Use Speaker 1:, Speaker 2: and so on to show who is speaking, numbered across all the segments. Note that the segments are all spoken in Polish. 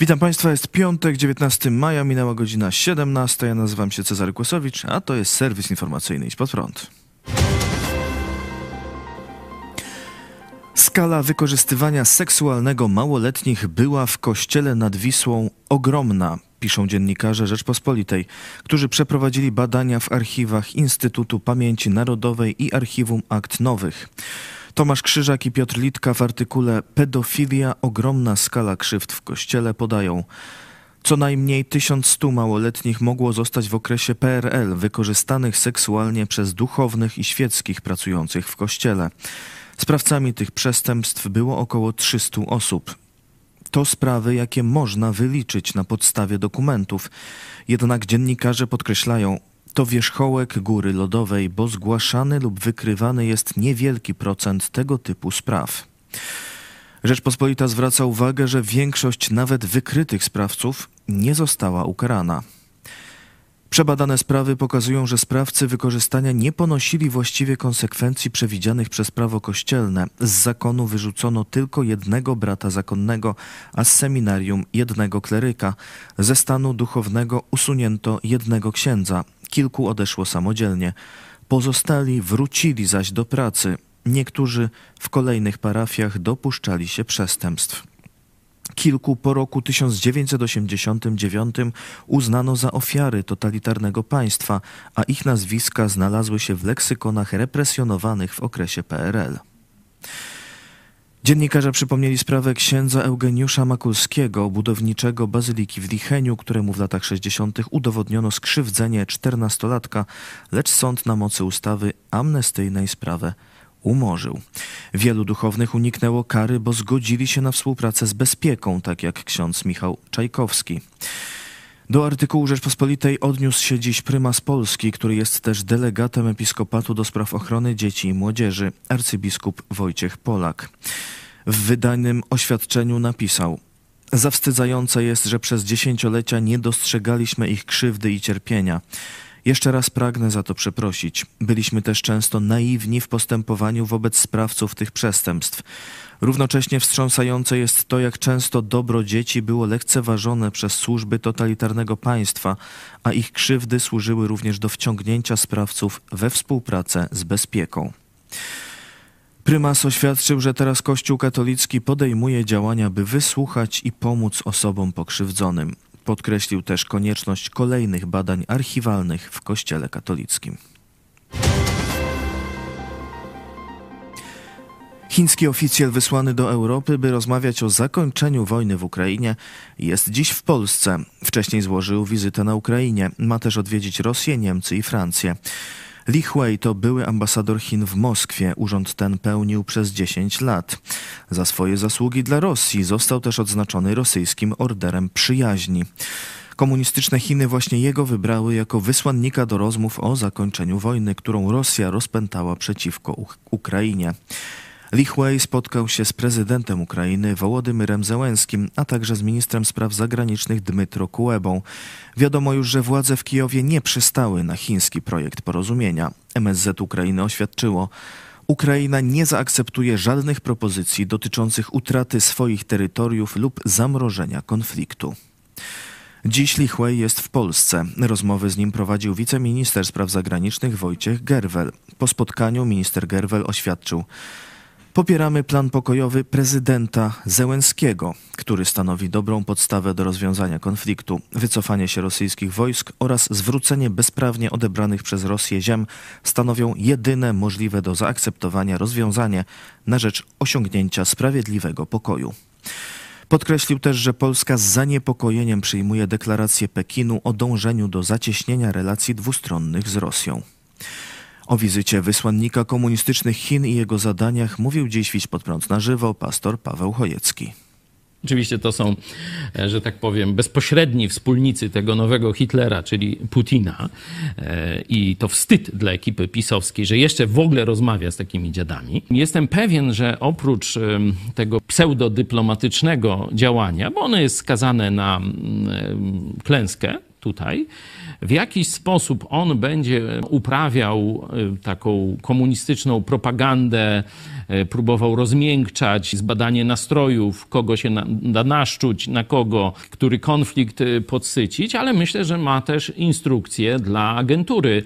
Speaker 1: Witam Państwa, jest piątek, 19 maja, minęła godzina 17. Ja nazywam się Cezary Kłosowicz, a to jest serwis informacyjny Idź Pod Prąd. Skala wykorzystywania seksualnego małoletnich była w kościele nad Wisłą ogromna, piszą dziennikarze Rzeczpospolitej, którzy przeprowadzili badania w archiwach Instytutu Pamięci Narodowej i Archiwum Akt Nowych. Tomasz Krzyżak i Piotr Litka w artykule Pedofilia ogromna skala krzywd w kościele podają. Co najmniej 1100 małoletnich mogło zostać w okresie PRL wykorzystanych seksualnie przez duchownych i świeckich pracujących w kościele. Sprawcami tych przestępstw było około 300 osób. To sprawy, jakie można wyliczyć na podstawie dokumentów. Jednak dziennikarze podkreślają, to wierzchołek góry lodowej, bo zgłaszany lub wykrywany jest niewielki procent tego typu spraw. Rzeczpospolita zwraca uwagę, że większość nawet wykrytych sprawców nie została ukarana. Przebadane sprawy pokazują, że sprawcy wykorzystania nie ponosili właściwie konsekwencji przewidzianych przez prawo kościelne. Z zakonu wyrzucono tylko jednego brata zakonnego, a z seminarium jednego kleryka. Ze stanu duchownego usunięto jednego księdza. Kilku odeszło samodzielnie. Pozostali wrócili zaś do pracy. Niektórzy w kolejnych parafiach dopuszczali się przestępstw. Kilku po roku 1989 uznano za ofiary totalitarnego państwa, a ich nazwiska znalazły się w leksykonach represjonowanych w okresie PRL. Dziennikarze przypomnieli sprawę księdza Eugeniusza Makulskiego, budowniczego bazyliki w Licheniu, któremu w latach 60. udowodniono skrzywdzenie czternastolatka, lecz sąd na mocy ustawy amnestyjnej sprawę umorzył. Wielu duchownych uniknęło kary, bo zgodzili się na współpracę z bezpieką, tak jak ksiądz Michał Czajkowski. Do artykułu Rzeczpospolitej odniósł się dziś prymas Polski, który jest też delegatem episkopatu do spraw ochrony dzieci i młodzieży, arcybiskup Wojciech Polak. W wydanym oświadczeniu napisał: Zawstydzające jest, że przez dziesięciolecia nie dostrzegaliśmy ich krzywdy i cierpienia. Jeszcze raz pragnę za to przeprosić. Byliśmy też często naiwni w postępowaniu wobec sprawców tych przestępstw. Równocześnie wstrząsające jest to, jak często dobro dzieci było lekceważone przez służby totalitarnego państwa, a ich krzywdy służyły również do wciągnięcia sprawców we współpracę z bezpieką. Prymas oświadczył, że teraz Kościół katolicki podejmuje działania, by wysłuchać i pomóc osobom pokrzywdzonym. Podkreślił też konieczność kolejnych badań archiwalnych w Kościele katolickim. Chiński oficjel wysłany do Europy, by rozmawiać o zakończeniu wojny w Ukrainie, jest dziś w Polsce. Wcześniej złożył wizytę na Ukrainie. Ma też odwiedzić Rosję, Niemcy i Francję. Li Hui to były ambasador Chin w Moskwie. Urząd ten pełnił przez 10 lat. Za swoje zasługi dla Rosji został też odznaczony rosyjskim orderem przyjaźni. Komunistyczne Chiny właśnie jego wybrały jako wysłannika do rozmów o zakończeniu wojny, którą Rosja rozpętała przeciwko Ukrainie. Li Hui spotkał się z prezydentem Ukrainy Wołodymyrem Zełenskim, a także z ministrem spraw zagranicznych Dmytro Kuebą. Wiadomo już, że władze w Kijowie nie przystały na chiński projekt porozumienia. MSZ Ukrainy oświadczyło, Ukraina nie zaakceptuje żadnych propozycji dotyczących utraty swoich terytoriów lub zamrożenia konfliktu. Dziś Li Hui jest w Polsce. Rozmowy z nim prowadził wiceminister spraw zagranicznych Wojciech Gerwel. Po spotkaniu minister Gerwel oświadczył, Popieramy plan pokojowy prezydenta Zełenskiego, który stanowi dobrą podstawę do rozwiązania konfliktu. Wycofanie się rosyjskich wojsk oraz zwrócenie bezprawnie odebranych przez Rosję ziem stanowią jedyne możliwe do zaakceptowania rozwiązanie na rzecz osiągnięcia sprawiedliwego pokoju. Podkreślił też, że Polska z zaniepokojeniem przyjmuje deklarację Pekinu o dążeniu do zacieśnienia relacji dwustronnych z Rosją. O wizycie wysłannika komunistycznych Chin i jego zadaniach mówił dziś Wiś pod prąd na żywo pastor Paweł Chojecki.
Speaker 2: Oczywiście to są, e, że tak powiem, bezpośredni wspólnicy tego nowego Hitlera, czyli Putina. E, I to wstyd dla ekipy pisowskiej, że jeszcze w ogóle rozmawia z takimi dziadami. Jestem pewien, że oprócz tego pseudodyplomatycznego działania, bo ono jest skazane na klęskę tutaj, w jakiś sposób on będzie uprawiał taką komunistyczną propagandę, próbował rozmiękczać zbadanie nastrojów, kogo się da naszczuć, na kogo, który konflikt podsycić, ale myślę, że ma też instrukcje dla agentury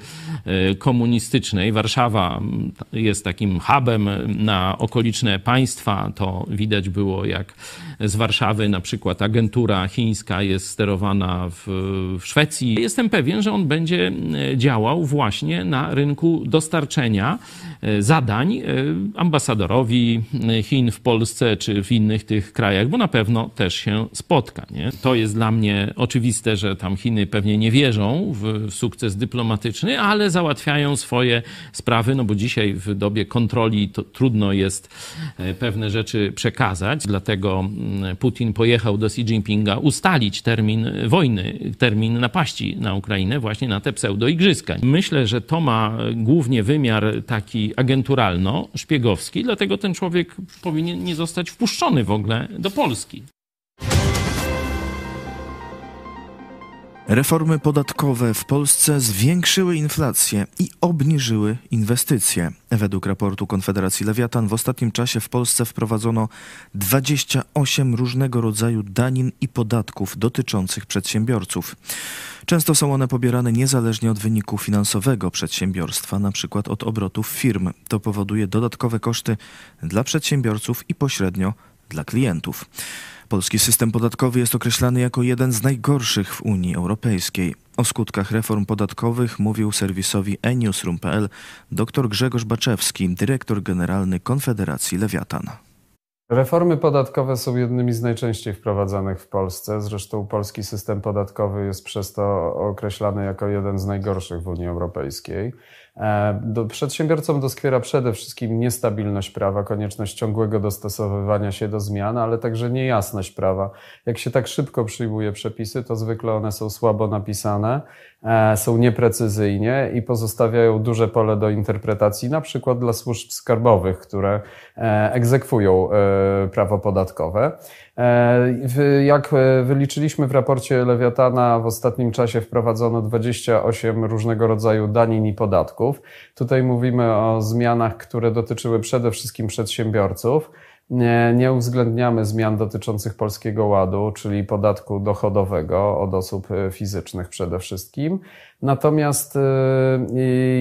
Speaker 2: komunistycznej. Warszawa jest takim hubem na okoliczne państwa. To widać było, jak z Warszawy na przykład agentura chińska jest sterowana w, w Szwecji. Jestem pewien, że on będzie e, działał właśnie na rynku dostarczenia e, zadań e, ambasadorowi Chin w Polsce czy w innych tych krajach, bo na pewno też się spotka. Nie? To jest dla mnie oczywiste, że tam Chiny pewnie nie wierzą w, sukces dyplomatyczny, ale załatwiają swoje sprawy, no bo dzisiaj w dobie kontroli to trudno jest pewne rzeczy przekazać, dlatego Putin pojechał do Xi Jinpinga ustalić termin wojny, termin napaści na Ukrainę właśnie na te pseudo-igrzyska. Myślę, że to ma głównie wymiar taki agenturalno-szpiegowski, dlatego ten człowiek powinien nie zostać wpuszczony w ogóle do Polski.
Speaker 1: Reformy podatkowe w Polsce zwiększyły inflację i obniżyły inwestycje. Według raportu Konfederacji Lewiatan w ostatnim czasie w Polsce wprowadzono 28 różnego rodzaju danin i podatków dotyczących przedsiębiorców. Często są one pobierane niezależnie od wyniku finansowego przedsiębiorstwa, przykład od obrotów firm. To powoduje dodatkowe koszty dla przedsiębiorców i pośrednio dla klientów. Polski system podatkowy jest określany jako jeden z najgorszych w Unii Europejskiej. O skutkach reform podatkowych mówił serwisowi enewsroom.pl dr Grzegorz Baczewski, dyrektor generalny Konfederacji Lewiatan.
Speaker 3: Reformy podatkowe są jednymi z najczęściej wprowadzanych w Polsce. Zresztą polski system podatkowy jest przez to określany jako jeden z najgorszych w Unii Europejskiej. E, do, przedsiębiorcom doskwiera przede wszystkim niestabilność prawa, konieczność ciągłego dostosowywania się do zmian, ale także niejasność prawa. Jak się tak szybko przyjmuje przepisy, to zwykle one są słabo napisane, e, są nieprecyzyjnie i pozostawiają duże pole do interpretacji, na przykład dla służb skarbowych, które e, egzekwują prawo podatkowe. Jak wyliczyliśmy w raporcie Lewiatana, w ostatnim czasie wprowadzono 28 różnego rodzaju danin i podatków. Tutaj mówimy o zmianach, które dotyczyły przede wszystkim przedsiębiorców. Nie, nie uwzględniamy zmian dotyczących Polskiego Ładu, czyli podatku dochodowego od osób fizycznych przede wszystkim. Natomiast y,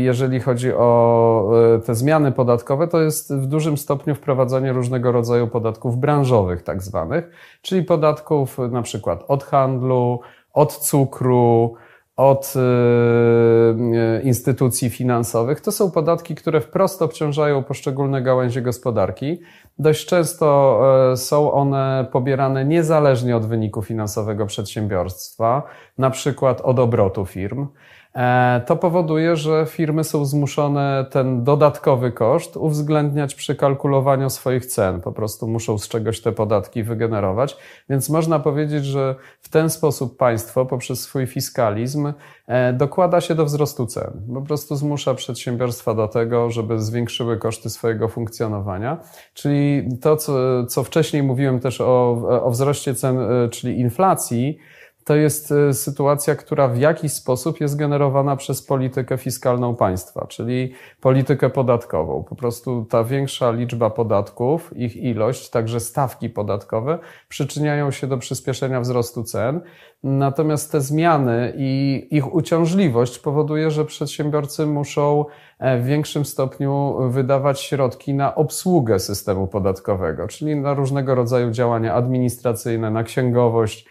Speaker 3: jeżeli chodzi o y, te zmiany podatkowe, to jest w dużym stopniu wprowadzanie różnego rodzaju podatków branżowych, tak zwanych, czyli podatków na przykład od handlu, od cukru, od y, instytucji finansowych. To są podatki, które wprost obciążają poszczególne gałęzie gospodarki. Dość często y, są one pobierane niezależnie od wyniku finansowego przedsiębiorstwa, na przykład od obrotu firm. E, to powoduje, że firmy są zmuszone ten dodatkowy koszt uwzględniać przy kalkulowaniu swoich cen. Po prostu muszą z czegoś te podatki wygenerować. Więc można powiedzieć, że w ten sposób państwo poprzez swój fiskalizm e, dokłada się do wzrostu cen. Po prostu zmusza przedsiębiorstwa do tego, żeby zwiększyły koszty swojego funkcjonowania. Czyli to, co, co wcześniej mówiłem też o, o wzroście cen, e, czyli inflacji, to jest e, sytuacja, która w jakiś sposób jest generowana przez politykę fiskalną państwa, czyli politykę podatkową. Po prostu ta większa liczba podatków, ich ilość, także stawki podatkowe przyczyniają się do przyspieszenia wzrostu cen. Natomiast te zmiany i ich uciążliwość powoduje, że przedsiębiorcy muszą e, w większym stopniu wydawać środki na obsługę systemu podatkowego, czyli na różnego rodzaju działania administracyjne, na księgowość,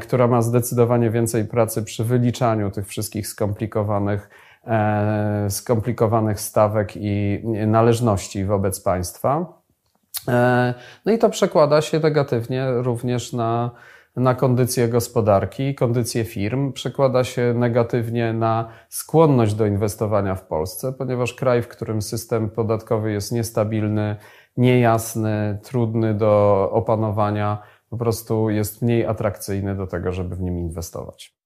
Speaker 3: która ma zdecydowanie więcej pracy przy wyliczaniu tych wszystkich skomplikowanych, e, skomplikowanych stawek i należności wobec państwa. E, no i to przekłada się negatywnie również na, na kondycję gospodarki, kondycję firm, przekłada się negatywnie na skłonność do inwestowania w Polsce, ponieważ kraj, w którym system podatkowy jest niestabilny, niejasny, trudny do opanowania, po prostu jest mniej atrakcyjny do tego, żeby w nim inwestować.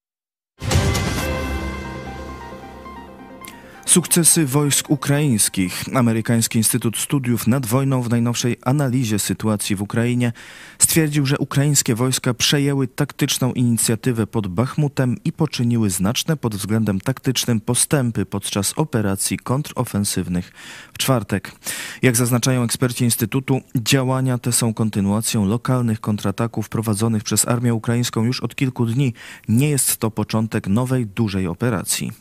Speaker 1: Sukcesy wojsk ukraińskich. Amerykański Instytut Studiów nad Wojną w najnowszej analizie sytuacji w Ukrainie stwierdził, że ukraińskie wojska przejęły taktyczną inicjatywę pod Bachmutem i poczyniły znaczne pod względem taktycznym postępy podczas operacji kontrofensywnych w czwartek. Jak zaznaczają eksperci Instytutu, działania te są kontynuacją lokalnych kontrataków prowadzonych przez armię ukraińską już od kilku dni. Nie jest to początek nowej, dużej operacji.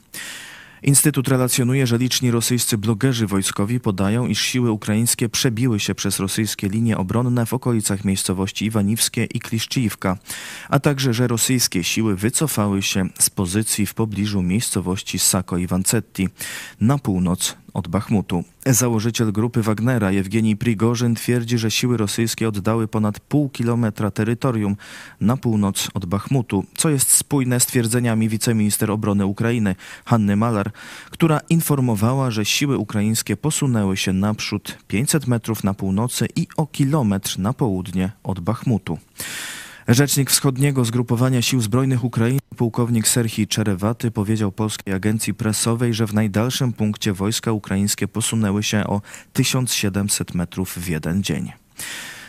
Speaker 1: Instytut relacjonuje, że liczni rosyjscy blogerzy wojskowi podają, iż siły ukraińskie przebiły się przez rosyjskie linie obronne w okolicach miejscowości Iwaniwskie i Kliszczyjówka, a także, że rosyjskie siły wycofały się z pozycji w pobliżu miejscowości Sako i Vancetti na północ od Bachmutu. Założyciel grupy Wagnera Jewgenij Prigorzyn twierdzi, że siły rosyjskie oddały ponad pół kilometra terytorium na północ od Bachmutu, co jest spójne z twierdzeniami wiceminister obrony Ukrainy Hanny Malar, która informowała, że siły ukraińskie posunęły się naprzód 500 metrów na północy i o kilometr na południe od Bachmutu. Rzecznik wschodniego zgrupowania sił zbrojnych Ukrainy, pułkownik Serhii Czerewaty, powiedział polskiej agencji prasowej, że w najdalszym punkcie wojska ukraińskie posunęły się o 1700 metrów w jeden dzień.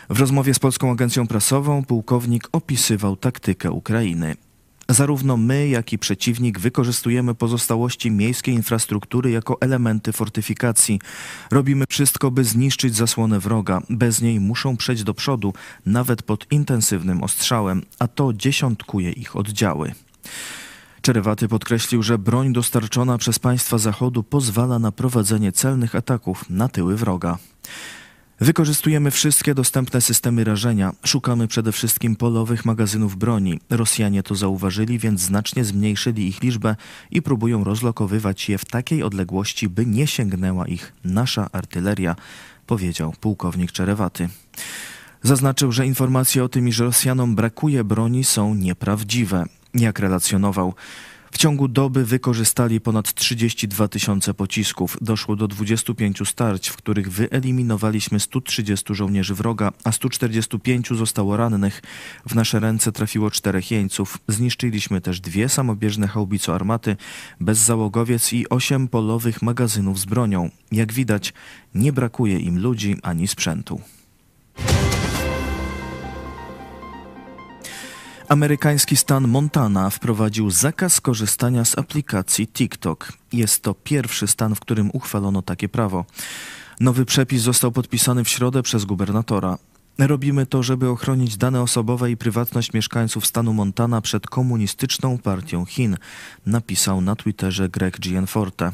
Speaker 1: W rozmowie z polską agencją prasową pułkownik opisywał taktykę Ukrainy. Zarówno my, jak i przeciwnik wykorzystujemy pozostałości miejskiej infrastruktury jako elementy fortyfikacji. Robimy wszystko, by zniszczyć zasłonę wroga. Bez niej muszą przejść do przodu, nawet pod intensywnym ostrzałem, a to dziesiątkuje ich oddziały. Czerewaty podkreślił, że broń dostarczona przez państwa Zachodu pozwala na prowadzenie celnych ataków na tyły wroga. Wykorzystujemy wszystkie dostępne systemy rażenia. Szukamy przede wszystkim polowych magazynów broni. Rosjanie to zauważyli, więc znacznie zmniejszyli ich liczbę i próbują rozlokowywać je w takiej odległości, by nie sięgnęła ich nasza artyleria, powiedział pułkownik Czerewaty. Zaznaczył, że informacje o tym, iż Rosjanom brakuje broni są nieprawdziwe. Jak relacjonował, w ciągu doby wykorzystali ponad 32 tysiące pocisków. Doszło do 25 starć, w których wyeliminowaliśmy 130 żołnierzy wroga, a 145 zostało rannych. W nasze ręce trafiło czterech jeńców. Zniszczyliśmy też dwie samobieżne haubico armaty, bezzałogowiec i osiem polowych magazynów z bronią. Jak widać, nie brakuje im ludzi ani sprzętu. Amerykański stan Montana wprowadził zakaz korzystania z aplikacji TikTok. Jest to pierwszy stan, w którym uchwalono takie prawo. Nowy przepis został podpisany w środę przez gubernatora. Robimy to, żeby ochronić dane osobowe i prywatność mieszkańców stanu Montana przed komunistyczną partią Chin, napisał na Twitterze Greg Gianforte,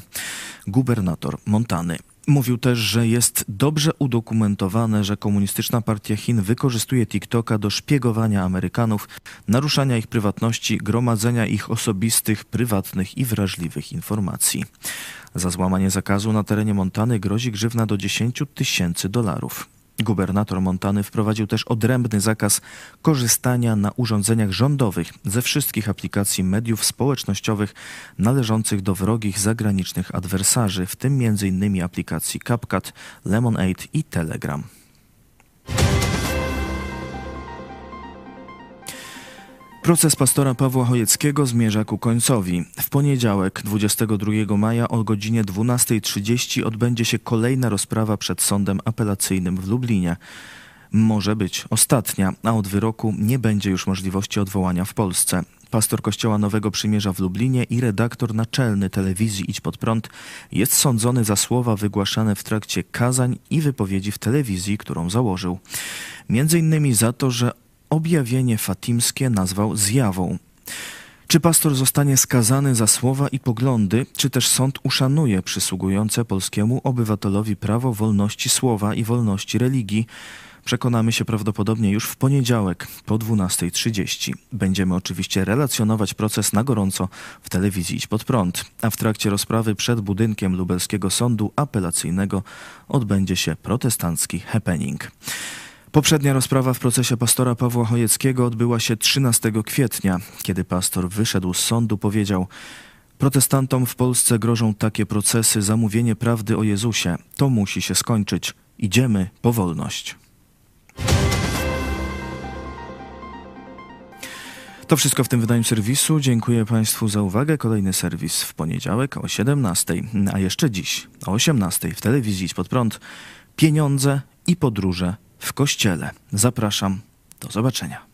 Speaker 1: gubernator Montany. Mówił też, że jest dobrze udokumentowane, że komunistyczna partia Chin wykorzystuje TikToka do szpiegowania Amerykanów, naruszania ich prywatności, gromadzenia ich osobistych, prywatnych i wrażliwych informacji. Za złamanie zakazu na terenie Montany grozi grzywna do 10 tysięcy dolarów. Gubernator Montany wprowadził też odrębny zakaz korzystania na urządzeniach rządowych ze wszystkich aplikacji mediów społecznościowych należących do wrogich zagranicznych adwersarzy, w tym m.in. aplikacji CapCut, Lemonade i Telegram. Proces pastora Pawła Chojeckiego zmierza ku końcowi. W poniedziałek 22 maja o godzinie 12.30 odbędzie się kolejna rozprawa przed sądem apelacyjnym w Lublinie. Może być ostatnia, a od wyroku nie będzie już możliwości odwołania w Polsce. Pastor Kościoła Nowego Przymierza w Lublinie i redaktor naczelny telewizji Idź Pod Prąd jest sądzony za słowa wygłaszane w trakcie kazań i wypowiedzi w telewizji, którą założył. Między innymi za to, że objawienie fatimskie nazwał zjawą. Czy pastor zostanie skazany za słowa i poglądy, czy też sąd uszanuje przysługujące polskiemu obywatelowi prawo wolności słowa i wolności religii? Przekonamy się prawdopodobnie już w poniedziałek po 12.30. Będziemy oczywiście relacjonować proces na gorąco w telewizji Idź Pod Prąd, a w trakcie rozprawy przed budynkiem lubelskiego sądu apelacyjnego odbędzie się protestancki happening. Poprzednia rozprawa w procesie pastora Pawła Chojeckiego odbyła się 13 kwietnia. Kiedy pastor wyszedł z sądu, powiedział: Protestantom w Polsce grożą takie procesy za mówienie prawdy o Jezusie. To musi się skończyć. Idziemy po wolność. To wszystko w tym wydaniu serwisu. Dziękuję Państwu za uwagę. Kolejny serwis w poniedziałek o 17, a jeszcze dziś o 18 w telewizji Spod Prąd. Pieniądze i podróże w kościele. Zapraszam. Do zobaczenia.